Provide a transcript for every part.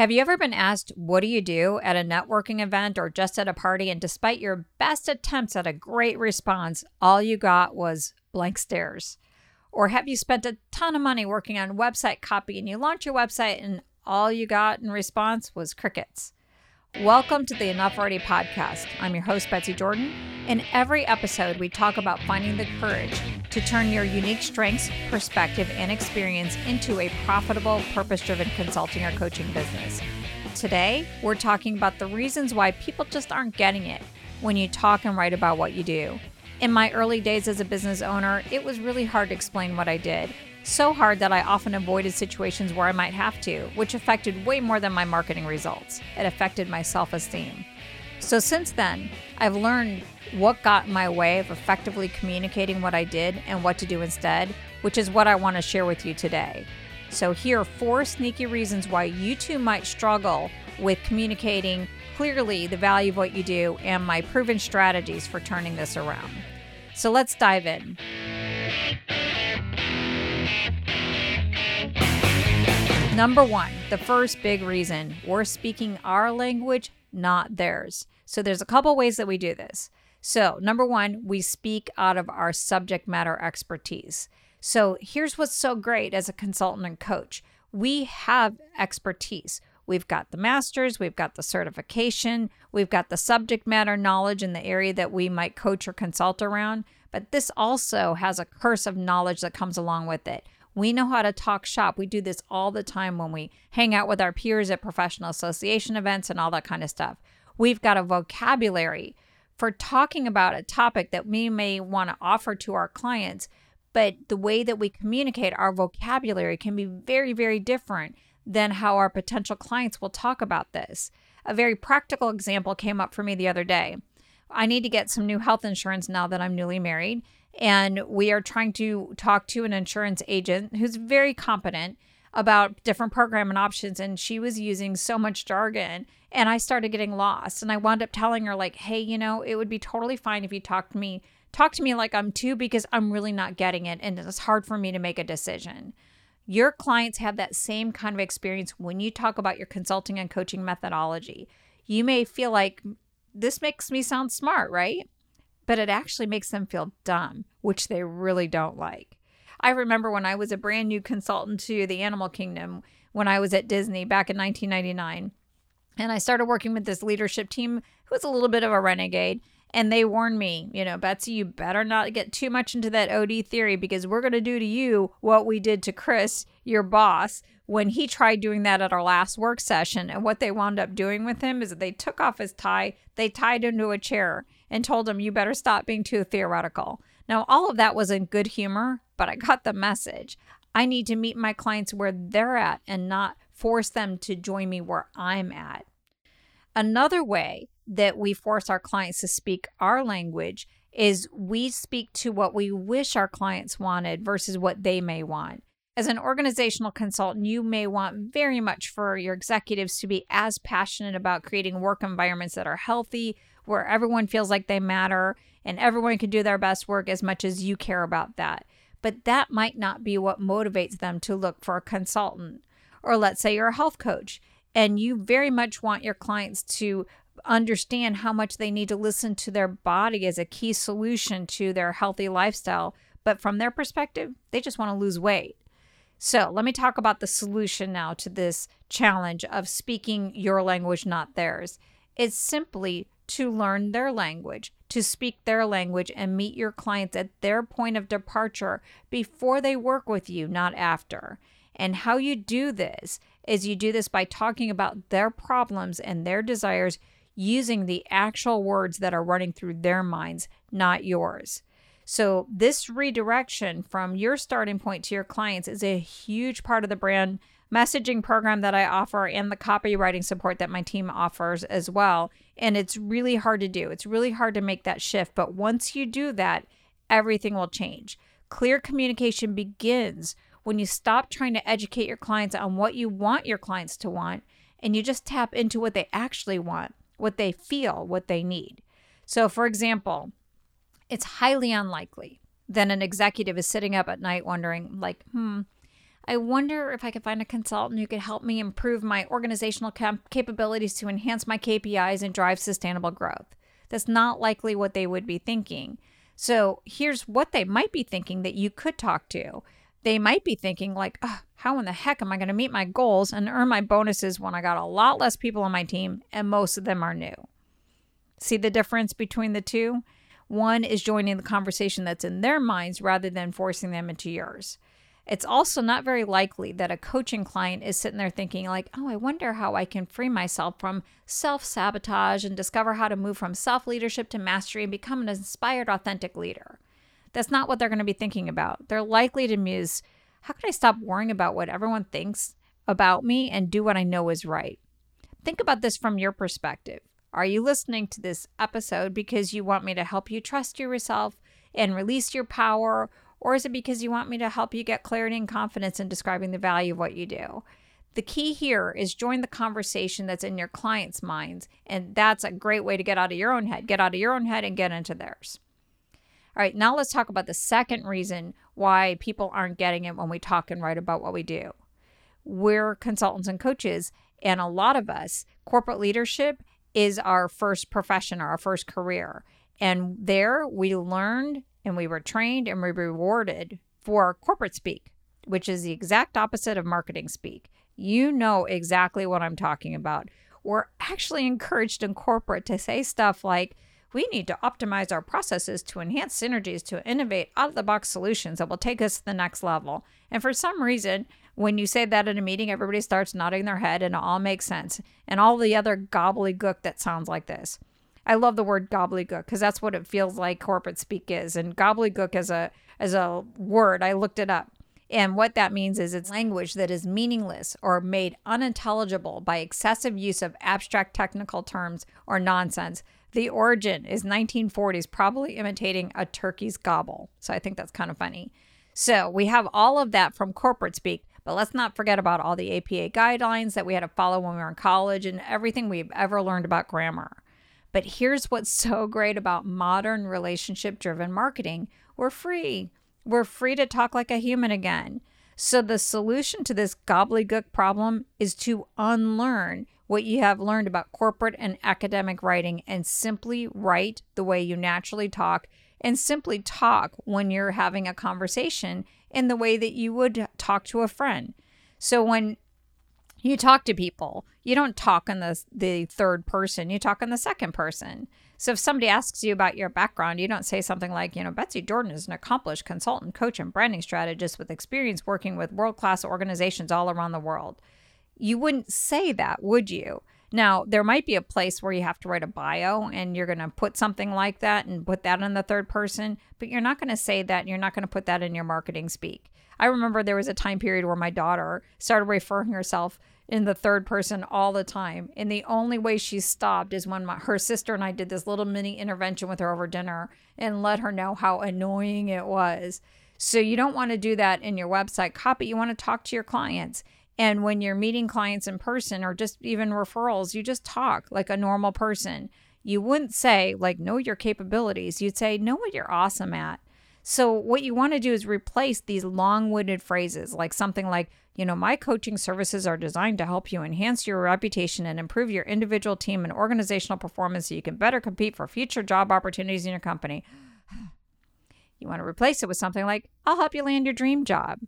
Have you ever been asked, What do you do at a networking event or just at a party? And despite your best attempts at a great response, all you got was blank stares? Or have you spent a ton of money working on website copy and you launch your website and all you got in response was crickets? Welcome to the Enough Already podcast. I'm your host, Betsy Jordyn. In every episode, we talk about finding the courage to turn your unique strengths, perspective, and experience into a profitable, purpose driven consulting or coaching business. Today, we're talking about the reasons why people just aren't getting it when you talk and write about what you do. In my early days as a business owner, it was really hard to explain what I did. So hard that I often avoided situations where I might have to, which affected way more than my marketing results. It affected my self esteem. So, since then, I've learned what got in my way of effectively communicating what I did and what to do instead, which is what I want to share with you today. So, here are four sneaky reasons why you too might struggle with communicating clearly the value of what you do and my proven strategies for turning this around. So, let's dive in. Number one, the first big reason we're speaking our language, not theirs. So there's a couple ways that we do this. So, number one, we speak out of our subject matter expertise. So, here's what's so great as a consultant and coach we have expertise. We've got the master's, we've got the certification, we've got the subject matter knowledge in the area that we might coach or consult around. But this also has a curse of knowledge that comes along with it. We know how to talk shop. We do this all the time when we hang out with our peers at professional association events and all that kind of stuff. We've got a vocabulary for talking about a topic that we may want to offer to our clients, but the way that we communicate our vocabulary can be very, very different than how our potential clients will talk about this. A very practical example came up for me the other day. I need to get some new health insurance now that I'm newly married. And we are trying to talk to an insurance agent who's very competent about different program and options. And she was using so much jargon. And I started getting lost. And I wound up telling her, like, hey, you know, it would be totally fine if you talked to me, talk to me like I'm two because I'm really not getting it. And it's hard for me to make a decision. Your clients have that same kind of experience when you talk about your consulting and coaching methodology. You may feel like this makes me sound smart, right? But it actually makes them feel dumb, which they really don't like. I remember when I was a brand new consultant to the animal kingdom when I was at Disney back in 1999. And I started working with this leadership team who was a little bit of a renegade. And they warned me, you know, Betsy, you better not get too much into that OD theory because we're going to do to you what we did to Chris, your boss, when he tried doing that at our last work session. And what they wound up doing with him is that they took off his tie, they tied him to a chair, and told him, You better stop being too theoretical. Now, all of that was in good humor, but I got the message. I need to meet my clients where they're at and not force them to join me where I'm at. Another way that we force our clients to speak our language is we speak to what we wish our clients wanted versus what they may want. As an organizational consultant, you may want very much for your executives to be as passionate about creating work environments that are healthy, where everyone feels like they matter and everyone can do their best work as much as you care about that. But that might not be what motivates them to look for a consultant. Or let's say you're a health coach and you very much want your clients to understand how much they need to listen to their body as a key solution to their healthy lifestyle. But from their perspective, they just want to lose weight. So, let me talk about the solution now to this challenge of speaking your language, not theirs. It's simply to learn their language, to speak their language, and meet your clients at their point of departure before they work with you, not after. And how you do this is you do this by talking about their problems and their desires using the actual words that are running through their minds, not yours. So, this redirection from your starting point to your clients is a huge part of the brand messaging program that I offer and the copywriting support that my team offers as well. And it's really hard to do. It's really hard to make that shift. But once you do that, everything will change. Clear communication begins when you stop trying to educate your clients on what you want your clients to want and you just tap into what they actually want, what they feel, what they need. So, for example, it's highly unlikely that an executive is sitting up at night wondering, like, hmm, I wonder if I could find a consultant who could help me improve my organizational cap- capabilities to enhance my KPIs and drive sustainable growth. That's not likely what they would be thinking. So here's what they might be thinking that you could talk to. They might be thinking, like, how in the heck am I going to meet my goals and earn my bonuses when I got a lot less people on my team and most of them are new? See the difference between the two? One is joining the conversation that's in their minds rather than forcing them into yours. It's also not very likely that a coaching client is sitting there thinking, like, oh, I wonder how I can free myself from self sabotage and discover how to move from self leadership to mastery and become an inspired, authentic leader. That's not what they're going to be thinking about. They're likely to muse, how can I stop worrying about what everyone thinks about me and do what I know is right? Think about this from your perspective. Are you listening to this episode because you want me to help you trust yourself and release your power? Or is it because you want me to help you get clarity and confidence in describing the value of what you do? The key here is join the conversation that's in your client's minds. And that's a great way to get out of your own head. Get out of your own head and get into theirs. All right, now let's talk about the second reason why people aren't getting it when we talk and write about what we do. We're consultants and coaches, and a lot of us, corporate leadership is our first profession or our first career. And there we learned and we were trained and we rewarded for corporate speak, which is the exact opposite of marketing speak. You know exactly what I'm talking about. We're actually encouraged in corporate to say stuff like, we need to optimize our processes to enhance synergies to innovate out of the box solutions that will take us to the next level. And for some reason, when you say that in a meeting, everybody starts nodding their head and it all makes sense. And all the other gobbledygook that sounds like this. I love the word gobbledygook because that's what it feels like corporate speak is. And gobbledygook as a as a word, I looked it up. And what that means is it's language that is meaningless or made unintelligible by excessive use of abstract technical terms or nonsense. The origin is 1940s, probably imitating a turkey's gobble. So I think that's kind of funny. So we have all of that from corporate speak, but let's not forget about all the APA guidelines that we had to follow when we were in college and everything we've ever learned about grammar. But here's what's so great about modern relationship driven marketing we're free. We're free to talk like a human again. So, the solution to this gobbledygook problem is to unlearn what you have learned about corporate and academic writing and simply write the way you naturally talk and simply talk when you're having a conversation in the way that you would talk to a friend. So, when you talk to people. You don't talk in the the third person. You talk in the second person. So if somebody asks you about your background, you don't say something like, you know, Betsy Jordyn is an accomplished consultant, coach, and branding strategist with experience working with world-class organizations all around the world. You wouldn't say that, would you? Now, there might be a place where you have to write a bio and you're going to put something like that and put that in the third person, but you're not going to say that and you're not going to put that in your marketing speak. I remember there was a time period where my daughter started referring herself in the third person all the time. And the only way she stopped is when my, her sister and I did this little mini intervention with her over dinner and let her know how annoying it was. So you don't want to do that in your website copy. You want to talk to your clients. And when you're meeting clients in person or just even referrals, you just talk like a normal person. You wouldn't say, like, know your capabilities. You'd say, know what you're awesome at. So, what you want to do is replace these long winded phrases like something like, you know, my coaching services are designed to help you enhance your reputation and improve your individual team and organizational performance so you can better compete for future job opportunities in your company. You want to replace it with something like, I'll help you land your dream job.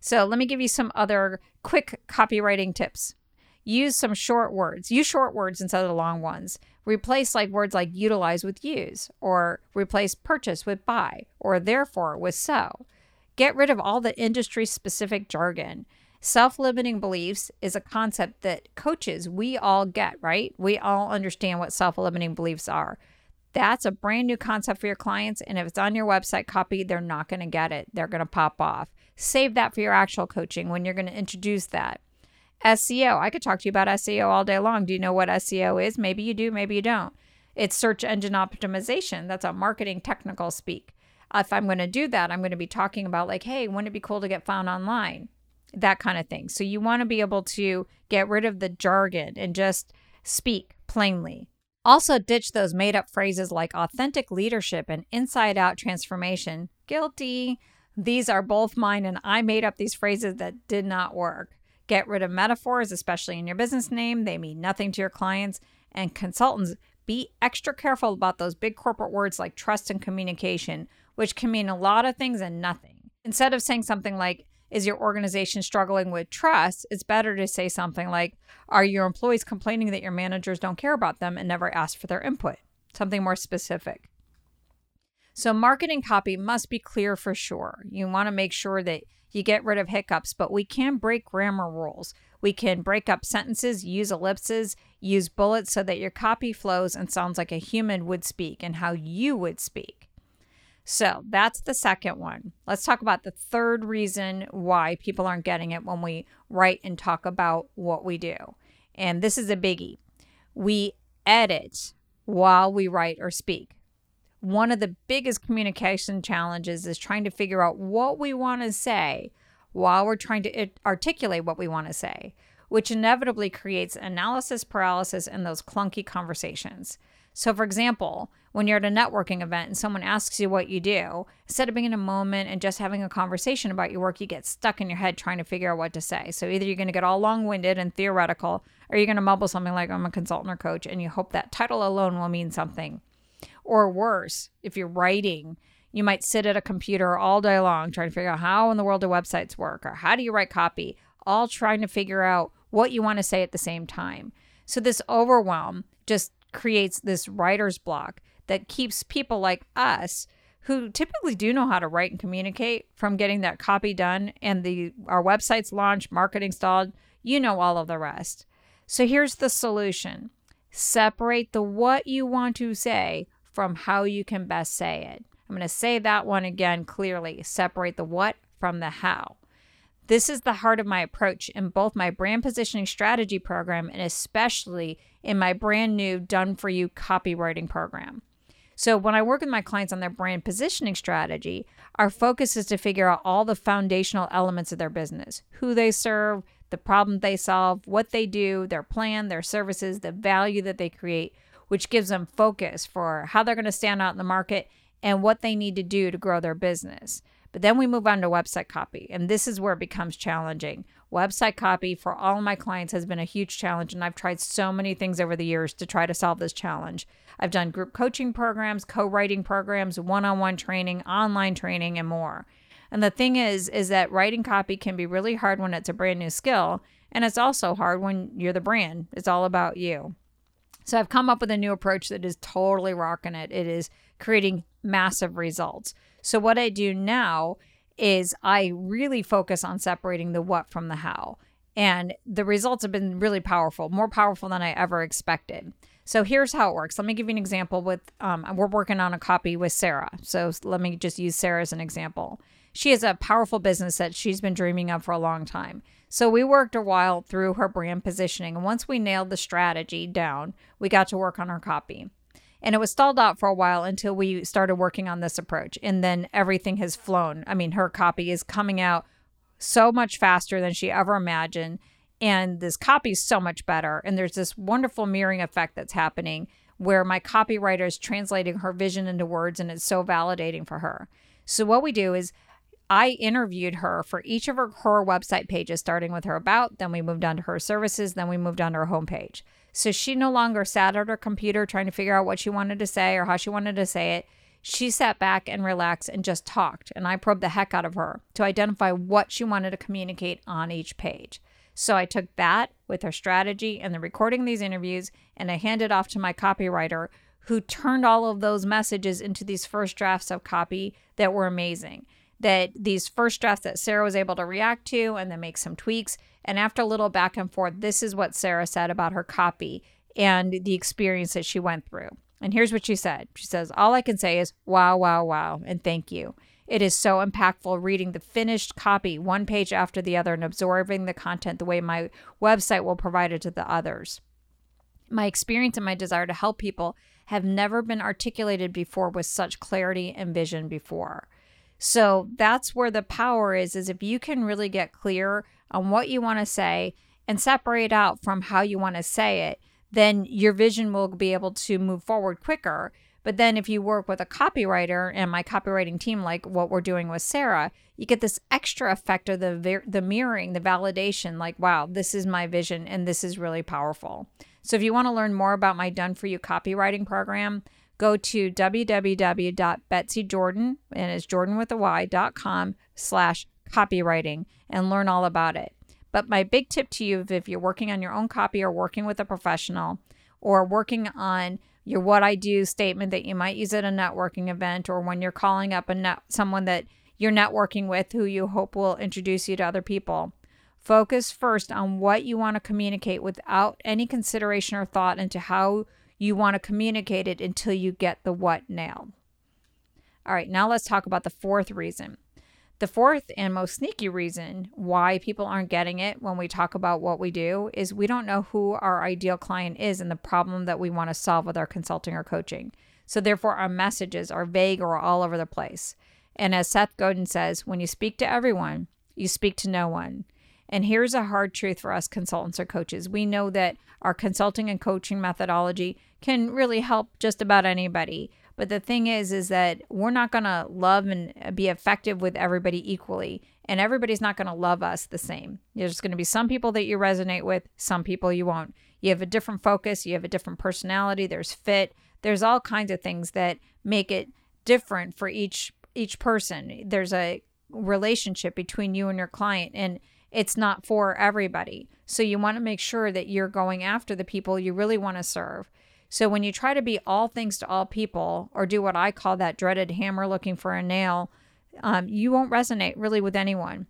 So, let me give you some other quick copywriting tips. Use some short words. Use short words instead of the long ones. Replace like words like utilize with use, or replace purchase with buy, or therefore with so. Get rid of all the industry specific jargon. Self limiting beliefs is a concept that coaches, we all get, right? We all understand what self limiting beliefs are. That's a brand new concept for your clients. And if it's on your website copy, they're not going to get it. They're going to pop off. Save that for your actual coaching when you're going to introduce that. SEO. I could talk to you about SEO all day long. Do you know what SEO is? Maybe you do, maybe you don't. It's search engine optimization. That's a marketing technical speak. If I'm going to do that, I'm going to be talking about, like, hey, wouldn't it be cool to get found online? That kind of thing. So you want to be able to get rid of the jargon and just speak plainly. Also, ditch those made up phrases like authentic leadership and inside out transformation. Guilty. These are both mine, and I made up these phrases that did not work. Get rid of metaphors, especially in your business name. They mean nothing to your clients. And consultants, be extra careful about those big corporate words like trust and communication, which can mean a lot of things and nothing. Instead of saying something like, is your organization struggling with trust? It's better to say something like, Are your employees complaining that your managers don't care about them and never ask for their input? Something more specific. So, marketing copy must be clear for sure. You want to make sure that you get rid of hiccups, but we can break grammar rules. We can break up sentences, use ellipses, use bullets so that your copy flows and sounds like a human would speak and how you would speak. So that's the second one. Let's talk about the third reason why people aren't getting it when we write and talk about what we do. And this is a biggie. We edit while we write or speak. One of the biggest communication challenges is trying to figure out what we want to say while we're trying to articulate what we want to say, which inevitably creates analysis paralysis and those clunky conversations. So, for example, when you're at a networking event and someone asks you what you do, instead of being in a moment and just having a conversation about your work, you get stuck in your head trying to figure out what to say. So, either you're going to get all long winded and theoretical, or you're going to mumble something like, I'm a consultant or coach, and you hope that title alone will mean something. Or worse, if you're writing, you might sit at a computer all day long trying to figure out how in the world do websites work or how do you write copy, all trying to figure out what you want to say at the same time. So, this overwhelm just creates this writer's block that keeps people like us who typically do know how to write and communicate from getting that copy done and the our websites launched, marketing stalled, you know all of the rest. So here's the solution. Separate the what you want to say from how you can best say it. I'm going to say that one again clearly. Separate the what from the how. This is the heart of my approach in both my brand positioning strategy program and especially in my brand new done for you copywriting program. So, when I work with my clients on their brand positioning strategy, our focus is to figure out all the foundational elements of their business who they serve, the problem they solve, what they do, their plan, their services, the value that they create, which gives them focus for how they're going to stand out in the market and what they need to do to grow their business. But then we move on to website copy, and this is where it becomes challenging. Website copy for all my clients has been a huge challenge, and I've tried so many things over the years to try to solve this challenge. I've done group coaching programs, co-writing programs, one-on-one training, online training, and more. And the thing is is that writing copy can be really hard when it's a brand new skill, and it's also hard when you're the brand. It's all about you. So I've come up with a new approach that is totally rocking it. It is creating massive results. So, what I do now is I really focus on separating the what from the how. And the results have been really powerful, more powerful than I ever expected. So here's how it works. Let me give you an example with um, we're working on a copy with Sarah. So let me just use Sarah as an example. She has a powerful business that she's been dreaming of for a long time. So we worked a while through her brand positioning. And once we nailed the strategy down, we got to work on her copy. And it was stalled out for a while until we started working on this approach. And then everything has flown. I mean, her copy is coming out so much faster than she ever imagined. And this copy is so much better. And there's this wonderful mirroring effect that's happening where my copywriter is translating her vision into words and it's so validating for her. So, what we do is I interviewed her for each of her core website pages, starting with her about, then we moved on to her services, then we moved on to her homepage. So she no longer sat at her computer trying to figure out what she wanted to say or how she wanted to say it. She sat back and relaxed and just talked. And I probed the heck out of her to identify what she wanted to communicate on each page. So I took that with her strategy and the recording of these interviews and I handed off to my copywriter who turned all of those messages into these first drafts of copy that were amazing. That these first drafts that Sarah was able to react to and then make some tweaks and after a little back and forth, this is what Sarah said about her copy and the experience that she went through. And here's what she said She says, All I can say is, wow, wow, wow, and thank you. It is so impactful reading the finished copy one page after the other and absorbing the content the way my website will provide it to the others. My experience and my desire to help people have never been articulated before with such clarity and vision before. So that's where the power is is if you can really get clear on what you want to say and separate out from how you want to say it, then your vision will be able to move forward quicker. But then if you work with a copywriter and my copywriting team, like what we're doing with Sarah, you get this extra effect of the the mirroring, the validation. Like, wow, this is my vision, and this is really powerful. So if you want to learn more about my Done for You copywriting program, go to www.betsyjordyn and it's Jordyn with a Y dot com slash copywriting and learn all about it. But my big tip to you, if you're working on your own copy or working with a professional or working on your what I do statement that you might use at a networking event or when you're calling up a net, someone that you're networking with who you hope will introduce you to other people. Focus first on what you want to communicate without any consideration or thought into how you want to communicate it until you get the what nailed. All right, now let's talk about the fourth reason. The fourth and most sneaky reason why people aren't getting it when we talk about what we do is we don't know who our ideal client is and the problem that we want to solve with our consulting or coaching. So, therefore, our messages are vague or all over the place. And as Seth Godin says, when you speak to everyone, you speak to no one. And here's a hard truth for us consultants or coaches we know that our consulting and coaching methodology can really help just about anybody. But the thing is, is that we're not going to love and be effective with everybody equally. And everybody's not going to love us the same. There's going to be some people that you resonate with, some people you won't. You have a different focus, you have a different personality, there's fit, there's all kinds of things that make it different for each each person. There's a relationship between you and your client and it's not for everybody. So you want to make sure that you're going after the people you really want to serve. So when you try to be all things to all people, or do what I call that dreaded hammer looking for a nail, um, you won't resonate really with anyone.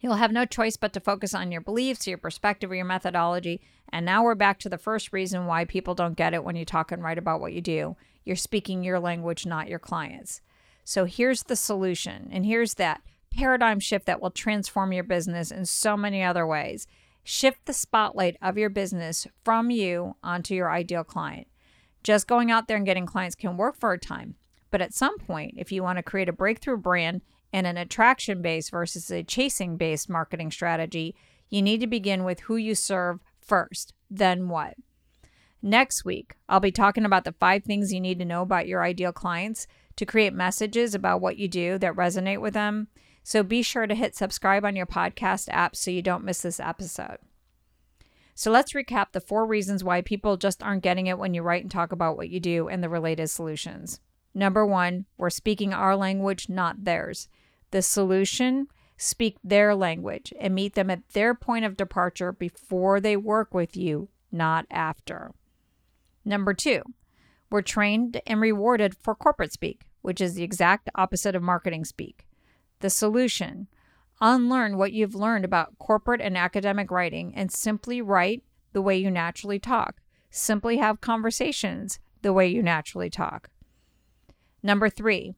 You'll have no choice but to focus on your beliefs, your perspective, or your methodology. And now we're back to the first reason why people don't get it when you talk and write about what you do. You're speaking your language, not your clients. So here's the solution, and here's that paradigm shift that will transform your business in so many other ways. Shift the spotlight of your business from you onto your ideal client. Just going out there and getting clients can work for a time, but at some point, if you want to create a breakthrough brand and an attraction based versus a chasing based marketing strategy, you need to begin with who you serve first, then what? Next week, I'll be talking about the five things you need to know about your ideal clients to create messages about what you do that resonate with them so be sure to hit subscribe on your podcast app so you don't miss this episode. So let's recap the four reasons why people just aren't getting it when you write and talk about what you do and the related solutions. Number one, we're speaking our language, not theirs. The solution, speak their language and meet them at their point of departure before they work with you, not after. Number two, we're trained and rewarded for corporate speak, which is the exact opposite of marketing speak the solution. Unlearn what you've learned about corporate and academic writing and simply write the way you naturally talk. Simply have conversations the way you naturally talk. Number three,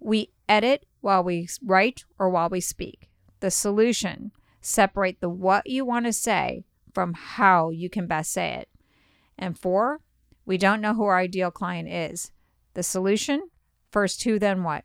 we edit while we write or while we speak. The solution separate the what you want to say from how you can best say it. And four, we don't know who our ideal client is. The solution first who, then what.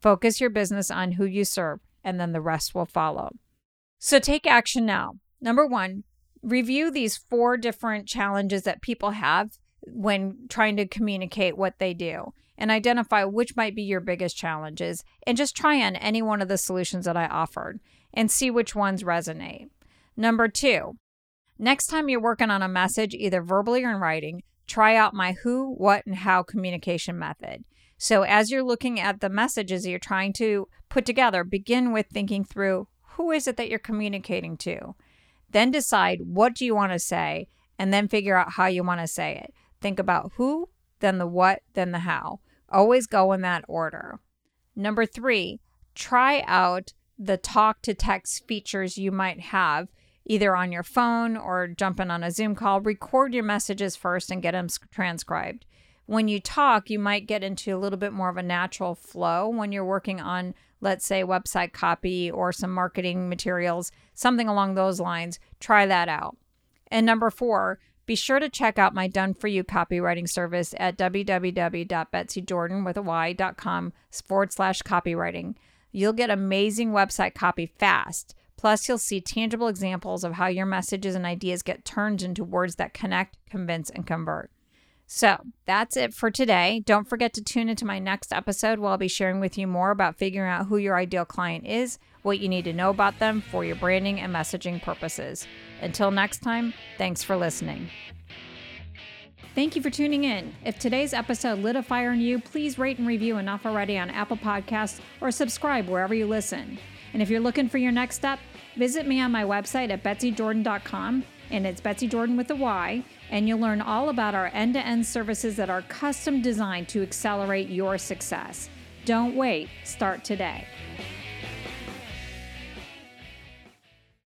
Focus your business on who you serve, and then the rest will follow. So take action now. Number one, review these four different challenges that people have when trying to communicate what they do and identify which might be your biggest challenges and just try on any one of the solutions that I offered and see which ones resonate. Number two, next time you're working on a message, either verbally or in writing, try out my who, what, and how communication method. So, as you're looking at the messages you're trying to put together, begin with thinking through who is it that you're communicating to? Then decide what do you want to say, and then figure out how you want to say it. Think about who, then the what, then the how. Always go in that order. Number three, try out the talk to text features you might have either on your phone or jumping on a Zoom call. Record your messages first and get them transcribed when you talk, you might get into a little bit more of a natural flow when you're working on, let's say, website copy or some marketing materials, something along those lines. Try that out. And number four, be sure to check out my done for you copywriting service at www.betsyjordyn.com forward slash copywriting. You'll get amazing website copy fast. Plus, you'll see tangible examples of how your messages and ideas get turned into words that connect, convince, and convert. So that's it for today. Don't forget to tune into my next episode where I'll be sharing with you more about figuring out who your ideal client is, what you need to know about them for your branding and messaging purposes. Until next time, thanks for listening. Thank you for tuning in. If today's episode lit a fire in you, please rate and review enough already on Apple Podcasts or subscribe wherever you listen. And if you're looking for your next step, visit me on my website at betsyjordyn.com, and it's Betsy Jordyn with a Y, and you'll learn all about our end to end services that are custom designed to accelerate your success. Don't wait, start today.